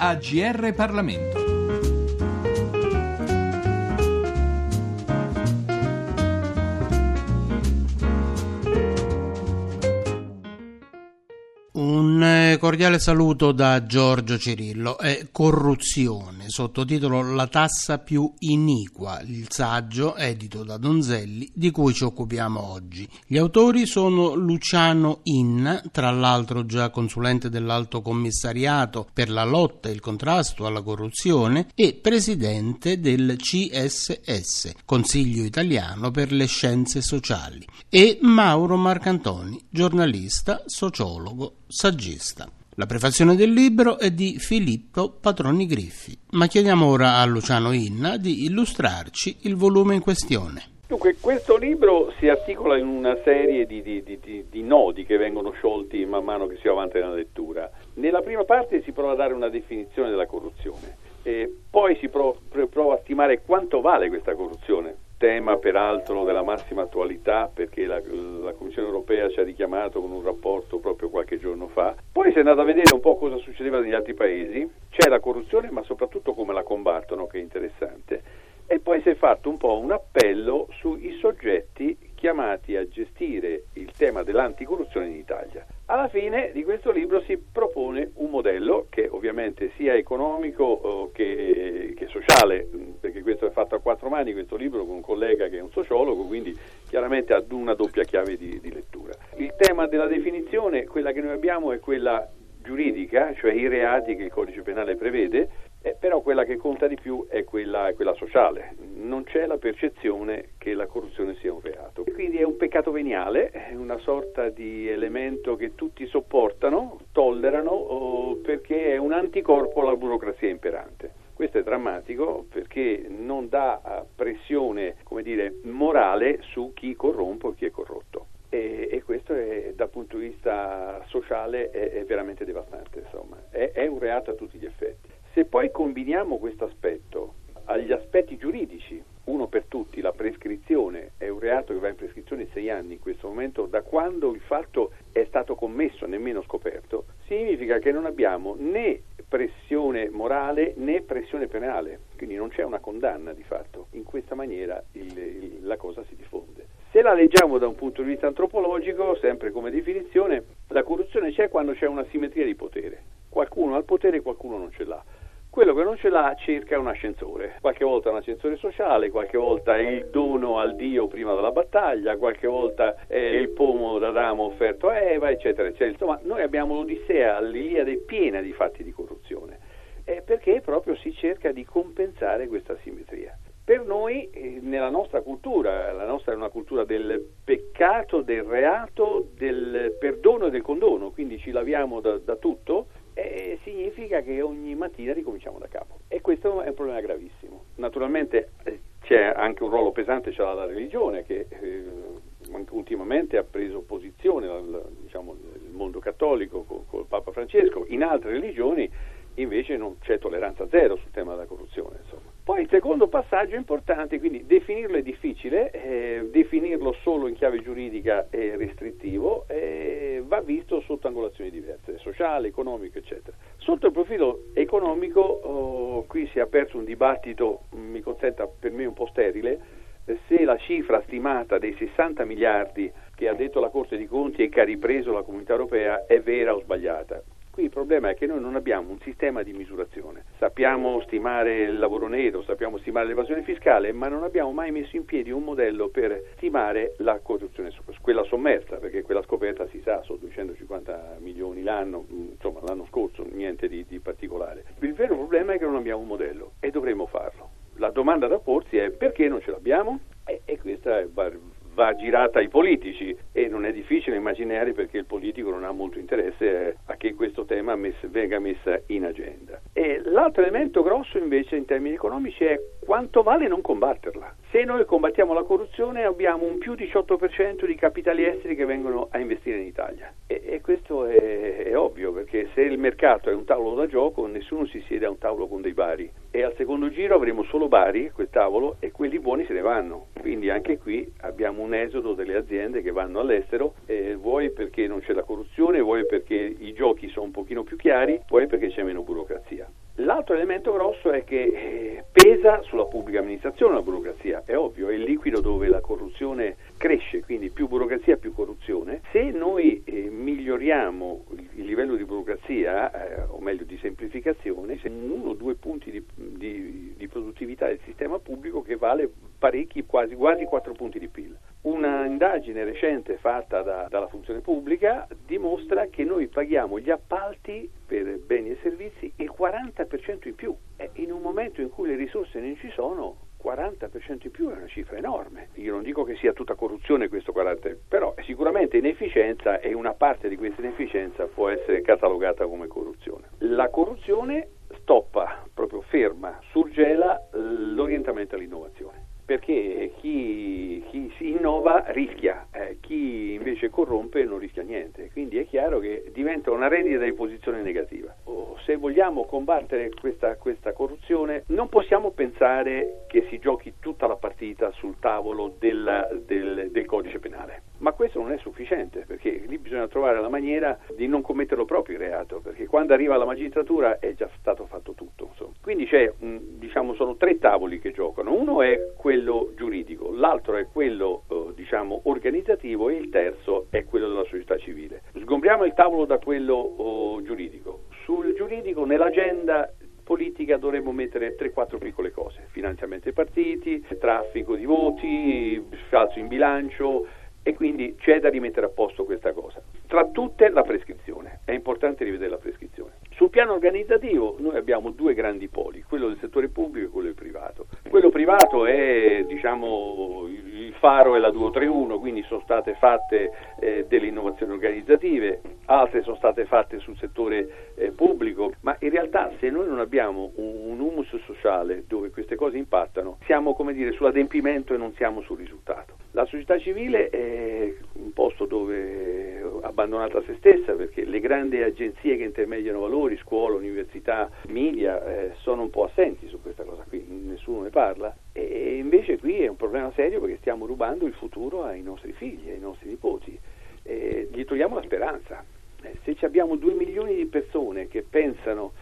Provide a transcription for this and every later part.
AGR Parlamento. Cordiale saluto da Giorgio Cirillo. È Corruzione, sottotitolo La tassa più iniqua, il saggio edito da Donzelli di cui ci occupiamo oggi. Gli autori sono Luciano Inna, tra l'altro già consulente dell'Alto Commissariato per la lotta e il contrasto alla corruzione e presidente del CSS, Consiglio Italiano per le Scienze Sociali, e Mauro Marcantoni, giornalista, sociologo, saggista. La prefazione del libro è di Filippo Patroni Griffi, ma chiediamo ora a Luciano Inna di illustrarci il volume in questione. Dunque, questo libro si articola in una serie di, di, di, di, nodi che vengono sciolti man mano che si va avanti nella lettura. Nella prima parte si prova a dare una definizione della corruzione, e poi si prova, prova a stimare quanto vale questa corruzione, tema peraltro della massima attualità perché la, la, Commissione europea ci ha richiamato con un rapporto proprio qualche giorno fa. Poi si è andato a vedere un po' cosa succedeva negli altri paesi, c'è la corruzione ma soprattutto come la combattono che è interessante e poi si è fatto un po' un appello sui soggetti chiamati a gestire il tema dell'anticorruzione in Italia. Alla fine di questo libro si propone un modello che ovviamente sia economico eh, che, che, sociale, è fatto a quattro mani, questo libro con un collega che è un sociologo, quindi chiaramente ha una doppia chiave di, di lettura. Il tema della definizione, quella che noi abbiamo è quella giuridica, cioè i reati che il codice penale prevede, eh, però quella che conta di più è quella, quella, sociale, non c'è la percezione che la corruzione sia un reato. Quindi è un peccato veniale, è una sorta di elemento che tutti sopportano, tollerano, perché è un anticorpo alla burocrazia imperante. Questo è drammatico perché non dà eh, pressione dire, morale su chi corrompe o chi è corrotto. E, e, questo è, dal punto di vista sociale è, è veramente devastante, è, è un reato a tutti gli effetti. Se poi combiniamo questo aspetto agli aspetti giuridici, uno per tutti, la prescrizione è un reato che va in prescrizione sei anni in questo momento, da quando il fatto è stato commesso, nemmeno scoperto, significa che non abbiamo né pressione morale né pressione penale, quindi non c'è una condanna di fatto. In questa maniera il, il, la cosa si diffonde. Se la leggiamo da un punto di vista antropologico, sempre come definizione, la corruzione c'è quando c'è una simmetria di potere. Qualcuno ha il potere e qualcuno non ce l'ha. Quello che non ce l'ha cerca un ascensore, qualche volta un ascensore sociale, qualche volta è il dono al Dio prima della battaglia, qualche volta è il pomo d'Adamo offerto a Eva, eccetera, eccetera. Insomma, noi abbiamo l'Odissea, l'Iliade piena di fatti di corruzione, eh, perché proprio si cerca di compensare questa simmetria. Per noi, eh, nella nostra cultura, la nostra è una cultura del peccato, del reato, del perdono e del condono, quindi ci laviamo da, da tutto, eh, significa che ogni mattina ricominciamo da capo e questo è un problema gravissimo. Naturalmente eh, c'è anche un ruolo pesante, c'è la religione che eh, ultimamente ha preso posizione, diciamo, il mondo cattolico col, col Papa Francesco, in altre religioni invece non c'è tolleranza zero sul tema della corruzione. Insomma. Poi il secondo passaggio importante, quindi definirlo è difficile, eh, definirlo solo in chiave giuridica è restrittivo, eh, va visto sotto angolazioni diverse, sociale, economico, eccetera. Sotto il profilo economico, oh, qui si è aperto un dibattito, mi consenta per me un po' sterile, eh, se la cifra stimata dei 60 miliardi che ha detto la Corte dei Conti e che ha ripreso la Comunità Europea è vera o sbagliata. Qui il problema è che noi non abbiamo un sistema di misurazione. Sappiamo stimare il lavoro nero, sappiamo stimare l'evasione fiscale, ma non abbiamo mai messo in piedi un modello per stimare la corruzione, quella sommersa, perché quella scoperta si sa, sono 250 milioni l'anno, insomma l'anno scorso, niente di, di particolare. Il vero problema è che non abbiamo un modello e dovremmo farlo. La domanda da porsi è perché non ce l'abbiamo? E, e questa è va girata ai politici e non è difficile immaginare perché il politico non ha molto interesse a che questo tema mess- venga messo in agenda. E l'altro elemento grosso invece in termini economici è quanto vale non combatterla. Se noi combattiamo la corruzione abbiamo un più 18% di capitali esteri che vengono a investire in Italia e, e questo è, è ovvio perché se il mercato è un tavolo da gioco nessuno si siede a un tavolo con dei bari e al secondo giro avremo solo bari quel tavolo e quelli buoni se ne vanno. Quindi anche qui abbiamo un esodo delle aziende che vanno all'estero, eh, vuoi perché non c'è la corruzione, vuoi perché i giochi sono un pochino più chiari, vuoi perché c'è meno burocrazia. L'altro elemento grosso è che eh, pesa sulla pubblica amministrazione la burocrazia, è ovvio, è il liquido dove la corruzione cresce, quindi più burocrazia più corruzione. Se noi eh, miglioriamo il livello di burocrazia, eh, o meglio di semplificazione, se uno o due punti di, di, di, produttività del sistema pubblico che vale parecchi, quasi, quasi 4 punti di PIL. Una indagine recente fatta da, dalla funzione pubblica dimostra che noi paghiamo gli appalti per beni e servizi il 40% in più e in un momento in cui le risorse non ci sono 40% in più è una cifra enorme. Io non dico che sia tutta corruzione questo 40%, però è sicuramente inefficienza e una parte di questa inefficienza può essere catalogata come corruzione. La corruzione stoppa, proprio ferma, surgela l'orientamento all'innovazione perché chi, chi, si innova rischia, eh, chi invece corrompe non rischia niente, quindi è chiaro che diventa una rendita di posizione negativa. Oh, se vogliamo combattere questa, questa, corruzione non possiamo pensare che si giochi tutta la partita sul tavolo della, del, del codice penale, ma questo non è sufficiente perché lì bisogna trovare la maniera di non commetterlo proprio il reato, perché quando arriva alla magistratura è già stato fatto tutto. Insomma. Quindi diciamo, sono tre tavoli che giocano, uno è quello giuridico, l'altro è quello eh, diciamo, organizzativo e il terzo è quello della società civile. Sgombriamo il tavolo da quello oh, giuridico. Sul giuridico nell'agenda politica dovremmo mettere 3-4 piccole cose, finanziamento ai partiti, traffico di voti, falso in bilancio e quindi c'è da rimettere a posto questa cosa. Tra tutte la prescrizione, è importante rivedere la prescrizione. Sul piano organizzativo noi abbiamo due grandi poli, quello del settore pubblico e quello del privato. Quello privato è diciamo, il faro e la 231, quindi sono state fatte eh, delle innovazioni organizzative, altre sono state fatte sul settore eh, pubblico, ma in realtà se noi non abbiamo un, un humus sociale dove queste cose impattano, siamo come dire sull'adempimento e non siamo sul risultato. La società civile è un posto dove abbandonata a se stessa perché le grandi agenzie che intermediano valori, scuola, università, media, eh, sono un po' assenti su questa cosa qui, nessuno ne parla e invece qui è un problema serio perché stiamo rubando il futuro ai nostri figli, ai nostri nipoti, e gli togliamo la speranza. Eh, se abbiamo due milioni di persone che pensano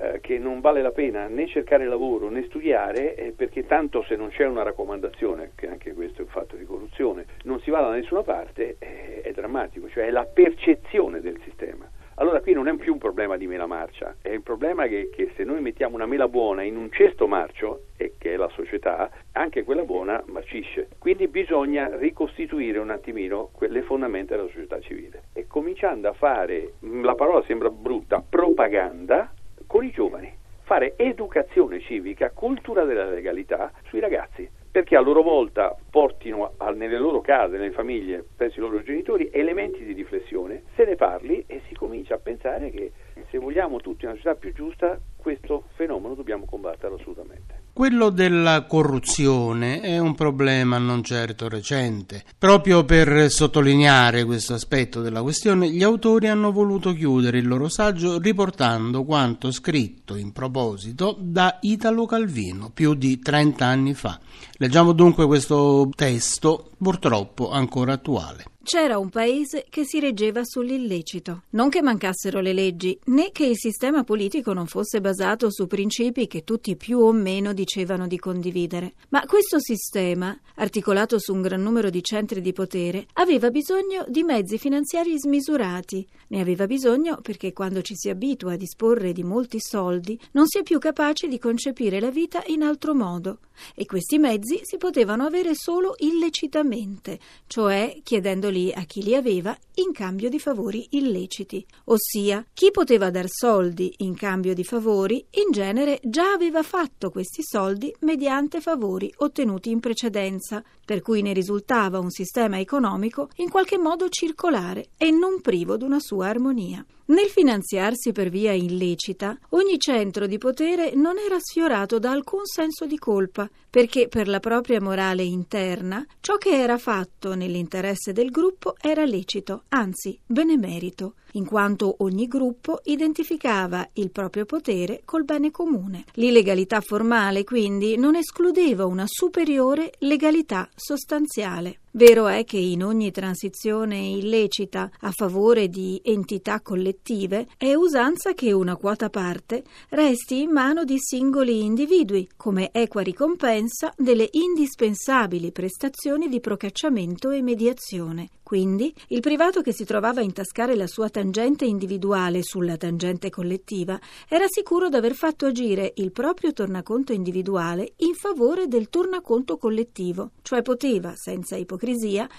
eh, che non vale la pena né cercare lavoro né studiare eh, perché tanto se non c'è una raccomandazione, che anche questo è un fatto di corruzione, non si va da nessuna parte, eh, è drammatico, cioè è la percezione del sistema. Allora qui non è più un problema di mela marcia, è un problema che, che, se noi mettiamo una mela buona in un cesto marcio, e che è la società, anche quella buona marcisce. Quindi bisogna ricostituire un attimino le fondamenta della società civile e cominciando a fare, la parola sembra brutta, propaganda con i giovani, fare educazione civica, cultura della legalità sui ragazzi, perché a loro volta portino a, nelle loro case, nelle famiglie, presso i loro genitori, elementi di riflessione, se ne parli e si comincia a pensare che se vogliamo tutti una società più giusta, questo fenomeno dobbiamo combatterlo assolutamente. Quello della corruzione è un problema non certo recente. Proprio per sottolineare questo aspetto della questione, gli autori hanno voluto chiudere il loro saggio riportando quanto scritto in proposito da Italo Calvino più di 30 anni fa. Leggiamo dunque questo testo, purtroppo ancora attuale. C'era un paese che si reggeva sull'illecito. Non che mancassero le leggi, né che il sistema politico non fosse basato su principi che tutti più o meno dicevano di condividere. Ma questo sistema, articolato su un gran numero di centri di potere, aveva bisogno di mezzi finanziari smisurati. Ne aveva bisogno perché quando ci si abitua a disporre di molti soldi, non si è più capaci di concepire la vita in altro modo. E questi mezzi si potevano avere solo illecitamente, cioè chiedendoli soldi a chi li aveva in cambio di favori illeciti, ossia chi poteva dar soldi in cambio di favori in genere già aveva fatto questi soldi mediante favori ottenuti in precedenza, per cui ne risultava un sistema economico in qualche modo circolare e non privo d'una sua armonia. Nel finanziarsi per via illecita, ogni centro di potere non era sfiorato da alcun senso di colpa, perché per la propria morale interna ciò che era fatto nell'interesse del gruppo era lecito, anzi benemerito. In quanto ogni gruppo identificava il proprio potere col bene comune. L'illegalità formale, quindi, non escludeva una superiore legalità sostanziale. Vero è che in ogni transizione illecita a favore di entità collettive è usanza che una quota parte resti in mano di singoli individui come equa ricompensa delle indispensabili prestazioni di procacciamento e mediazione. Quindi il privato che si trovava a intascare la sua tangente individuale sulla tangente collettiva era sicuro d'aver fatto agire il proprio tornaconto individuale in favore del tornaconto collettivo, cioè poteva, senza ipocrisia,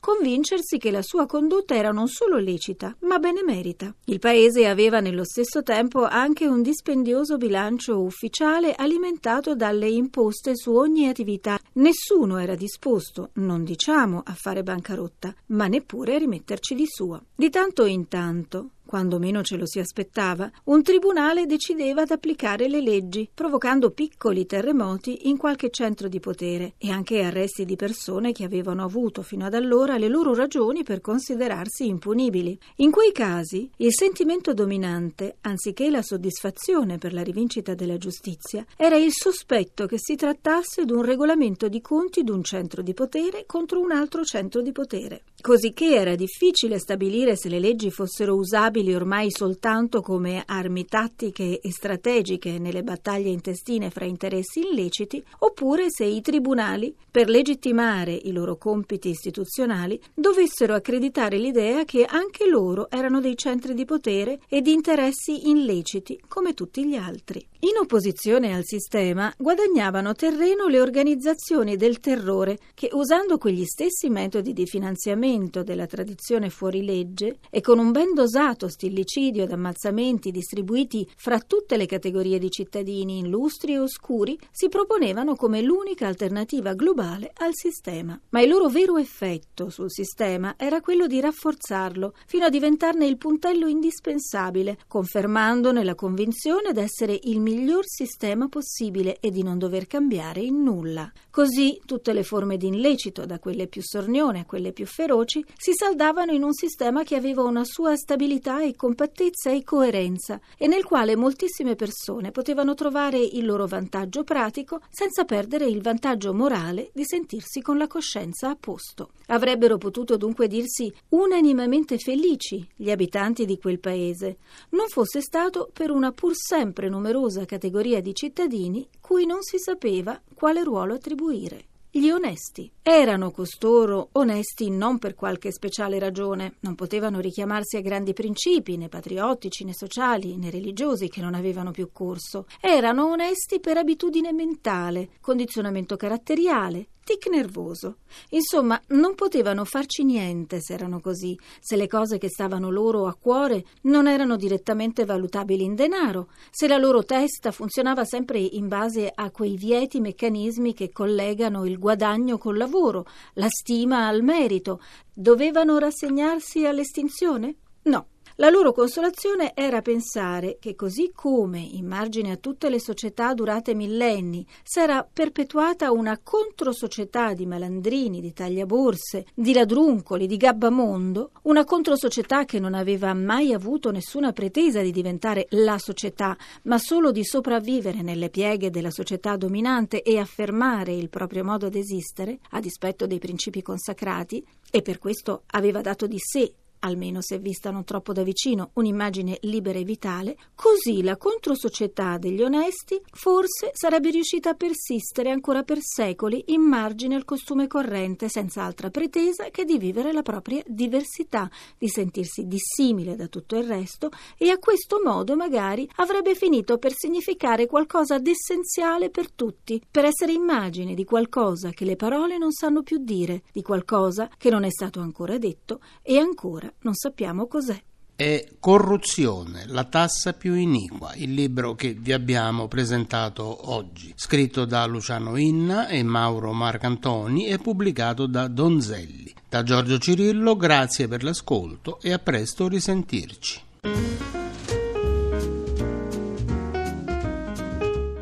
convincersi che la sua condotta era non solo lecita, ma benemerita. Il paese aveva nello stesso tempo anche un dispendioso bilancio ufficiale alimentato dalle imposte su ogni attività. Nessuno era disposto, non diciamo a fare bancarotta, ma neppure neppure rimetterci di suo. Di tanto in tanto quando meno ce lo si aspettava, un tribunale decideva ad applicare le leggi, provocando piccoli terremoti in qualche centro di potere e anche arresti di persone che avevano avuto fino ad allora le loro ragioni per considerarsi impunibili. In quei casi, il sentimento dominante, anziché la soddisfazione per la rivincita della giustizia, era il sospetto che si trattasse di un regolamento di conti di un centro di potere contro un altro centro di potere. Cosicché era difficile stabilire se le leggi fossero usabili ormai soltanto come armi tattiche e strategiche nelle battaglie intestine fra interessi illeciti, oppure se i tribunali, per legittimare i loro compiti istituzionali, dovessero accreditare l'idea che anche loro erano dei centri di potere e di interessi illeciti come tutti gli altri. In opposizione al sistema guadagnavano terreno le organizzazioni del terrore che, usando quegli stessi metodi di finanziamento della tradizione fuorilegge e con un ben dosato stillicidio ed ammazzamenti distribuiti fra tutte le categorie di cittadini illustri e oscuri, si proponevano come l'unica alternativa globale al sistema. Ma il loro vero effetto sul sistema era quello di rafforzarlo fino a diventarne il puntello indispensabile, confermandone la convinzione d'essere il miglior sistema possibile e di non dover cambiare in nulla. Così tutte le forme di illecito, da quelle più sornione a quelle più feroci, si saldavano in un sistema che aveva una sua stabilità e compattezza e coerenza e nel quale moltissime persone potevano trovare il loro vantaggio pratico senza perdere il vantaggio morale di sentirsi con la coscienza a posto. Avrebbero potuto dunque dirsi unanimamente felici gli abitanti di quel paese, non fosse stato per una pur sempre numerosa categoria di cittadini cui non si sapeva quale ruolo attribuire. Gli onesti. Erano costoro onesti non per qualche speciale ragione, non potevano richiamarsi a grandi principi, né patriottici, né sociali, né religiosi che non avevano più corso. Erano onesti per abitudine mentale, condizionamento caratteriale, tic nervoso. Insomma, non potevano farci niente se erano così, se le cose che stavano loro a cuore non erano direttamente valutabili in denaro, se la loro testa funzionava sempre in base a quei vieti meccanismi che collegano il guadagno col lavoro, la stima al merito. Dovevano rassegnarsi all'estinzione? No. La loro consolazione era pensare che così come, in margine a tutte le società durate millenni, s'era perpetuata una controsocietà di malandrini, di tagliaborse, di ladruncoli, di gabbamondo, una controsocietà che non aveva mai avuto nessuna pretesa di diventare la società, ma solo di sopravvivere nelle pieghe della società dominante e affermare il proprio modo d'esistere, a dispetto dei principi consacrati, e per questo aveva dato di sé almeno se vista non troppo da vicino, un'immagine libera e vitale, così la controsocietà degli onesti forse sarebbe riuscita a persistere ancora per secoli in margine al costume corrente, senza altra pretesa che di vivere la propria diversità, di sentirsi dissimile da tutto il resto e a questo modo magari avrebbe finito per significare qualcosa d'essenziale per tutti, per essere immagine di qualcosa che le parole non sanno più dire, di qualcosa che non è stato ancora detto e ancora non sappiamo cos'è. È Corruzione, la tassa più iniqua, il libro che vi abbiamo presentato oggi, scritto da Luciano Inna e Mauro Marcantoni e pubblicato da Donzelli. Da Giorgio Cirillo, grazie per l'ascolto e a presto risentirci.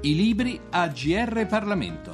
I libri a GR Parlamento.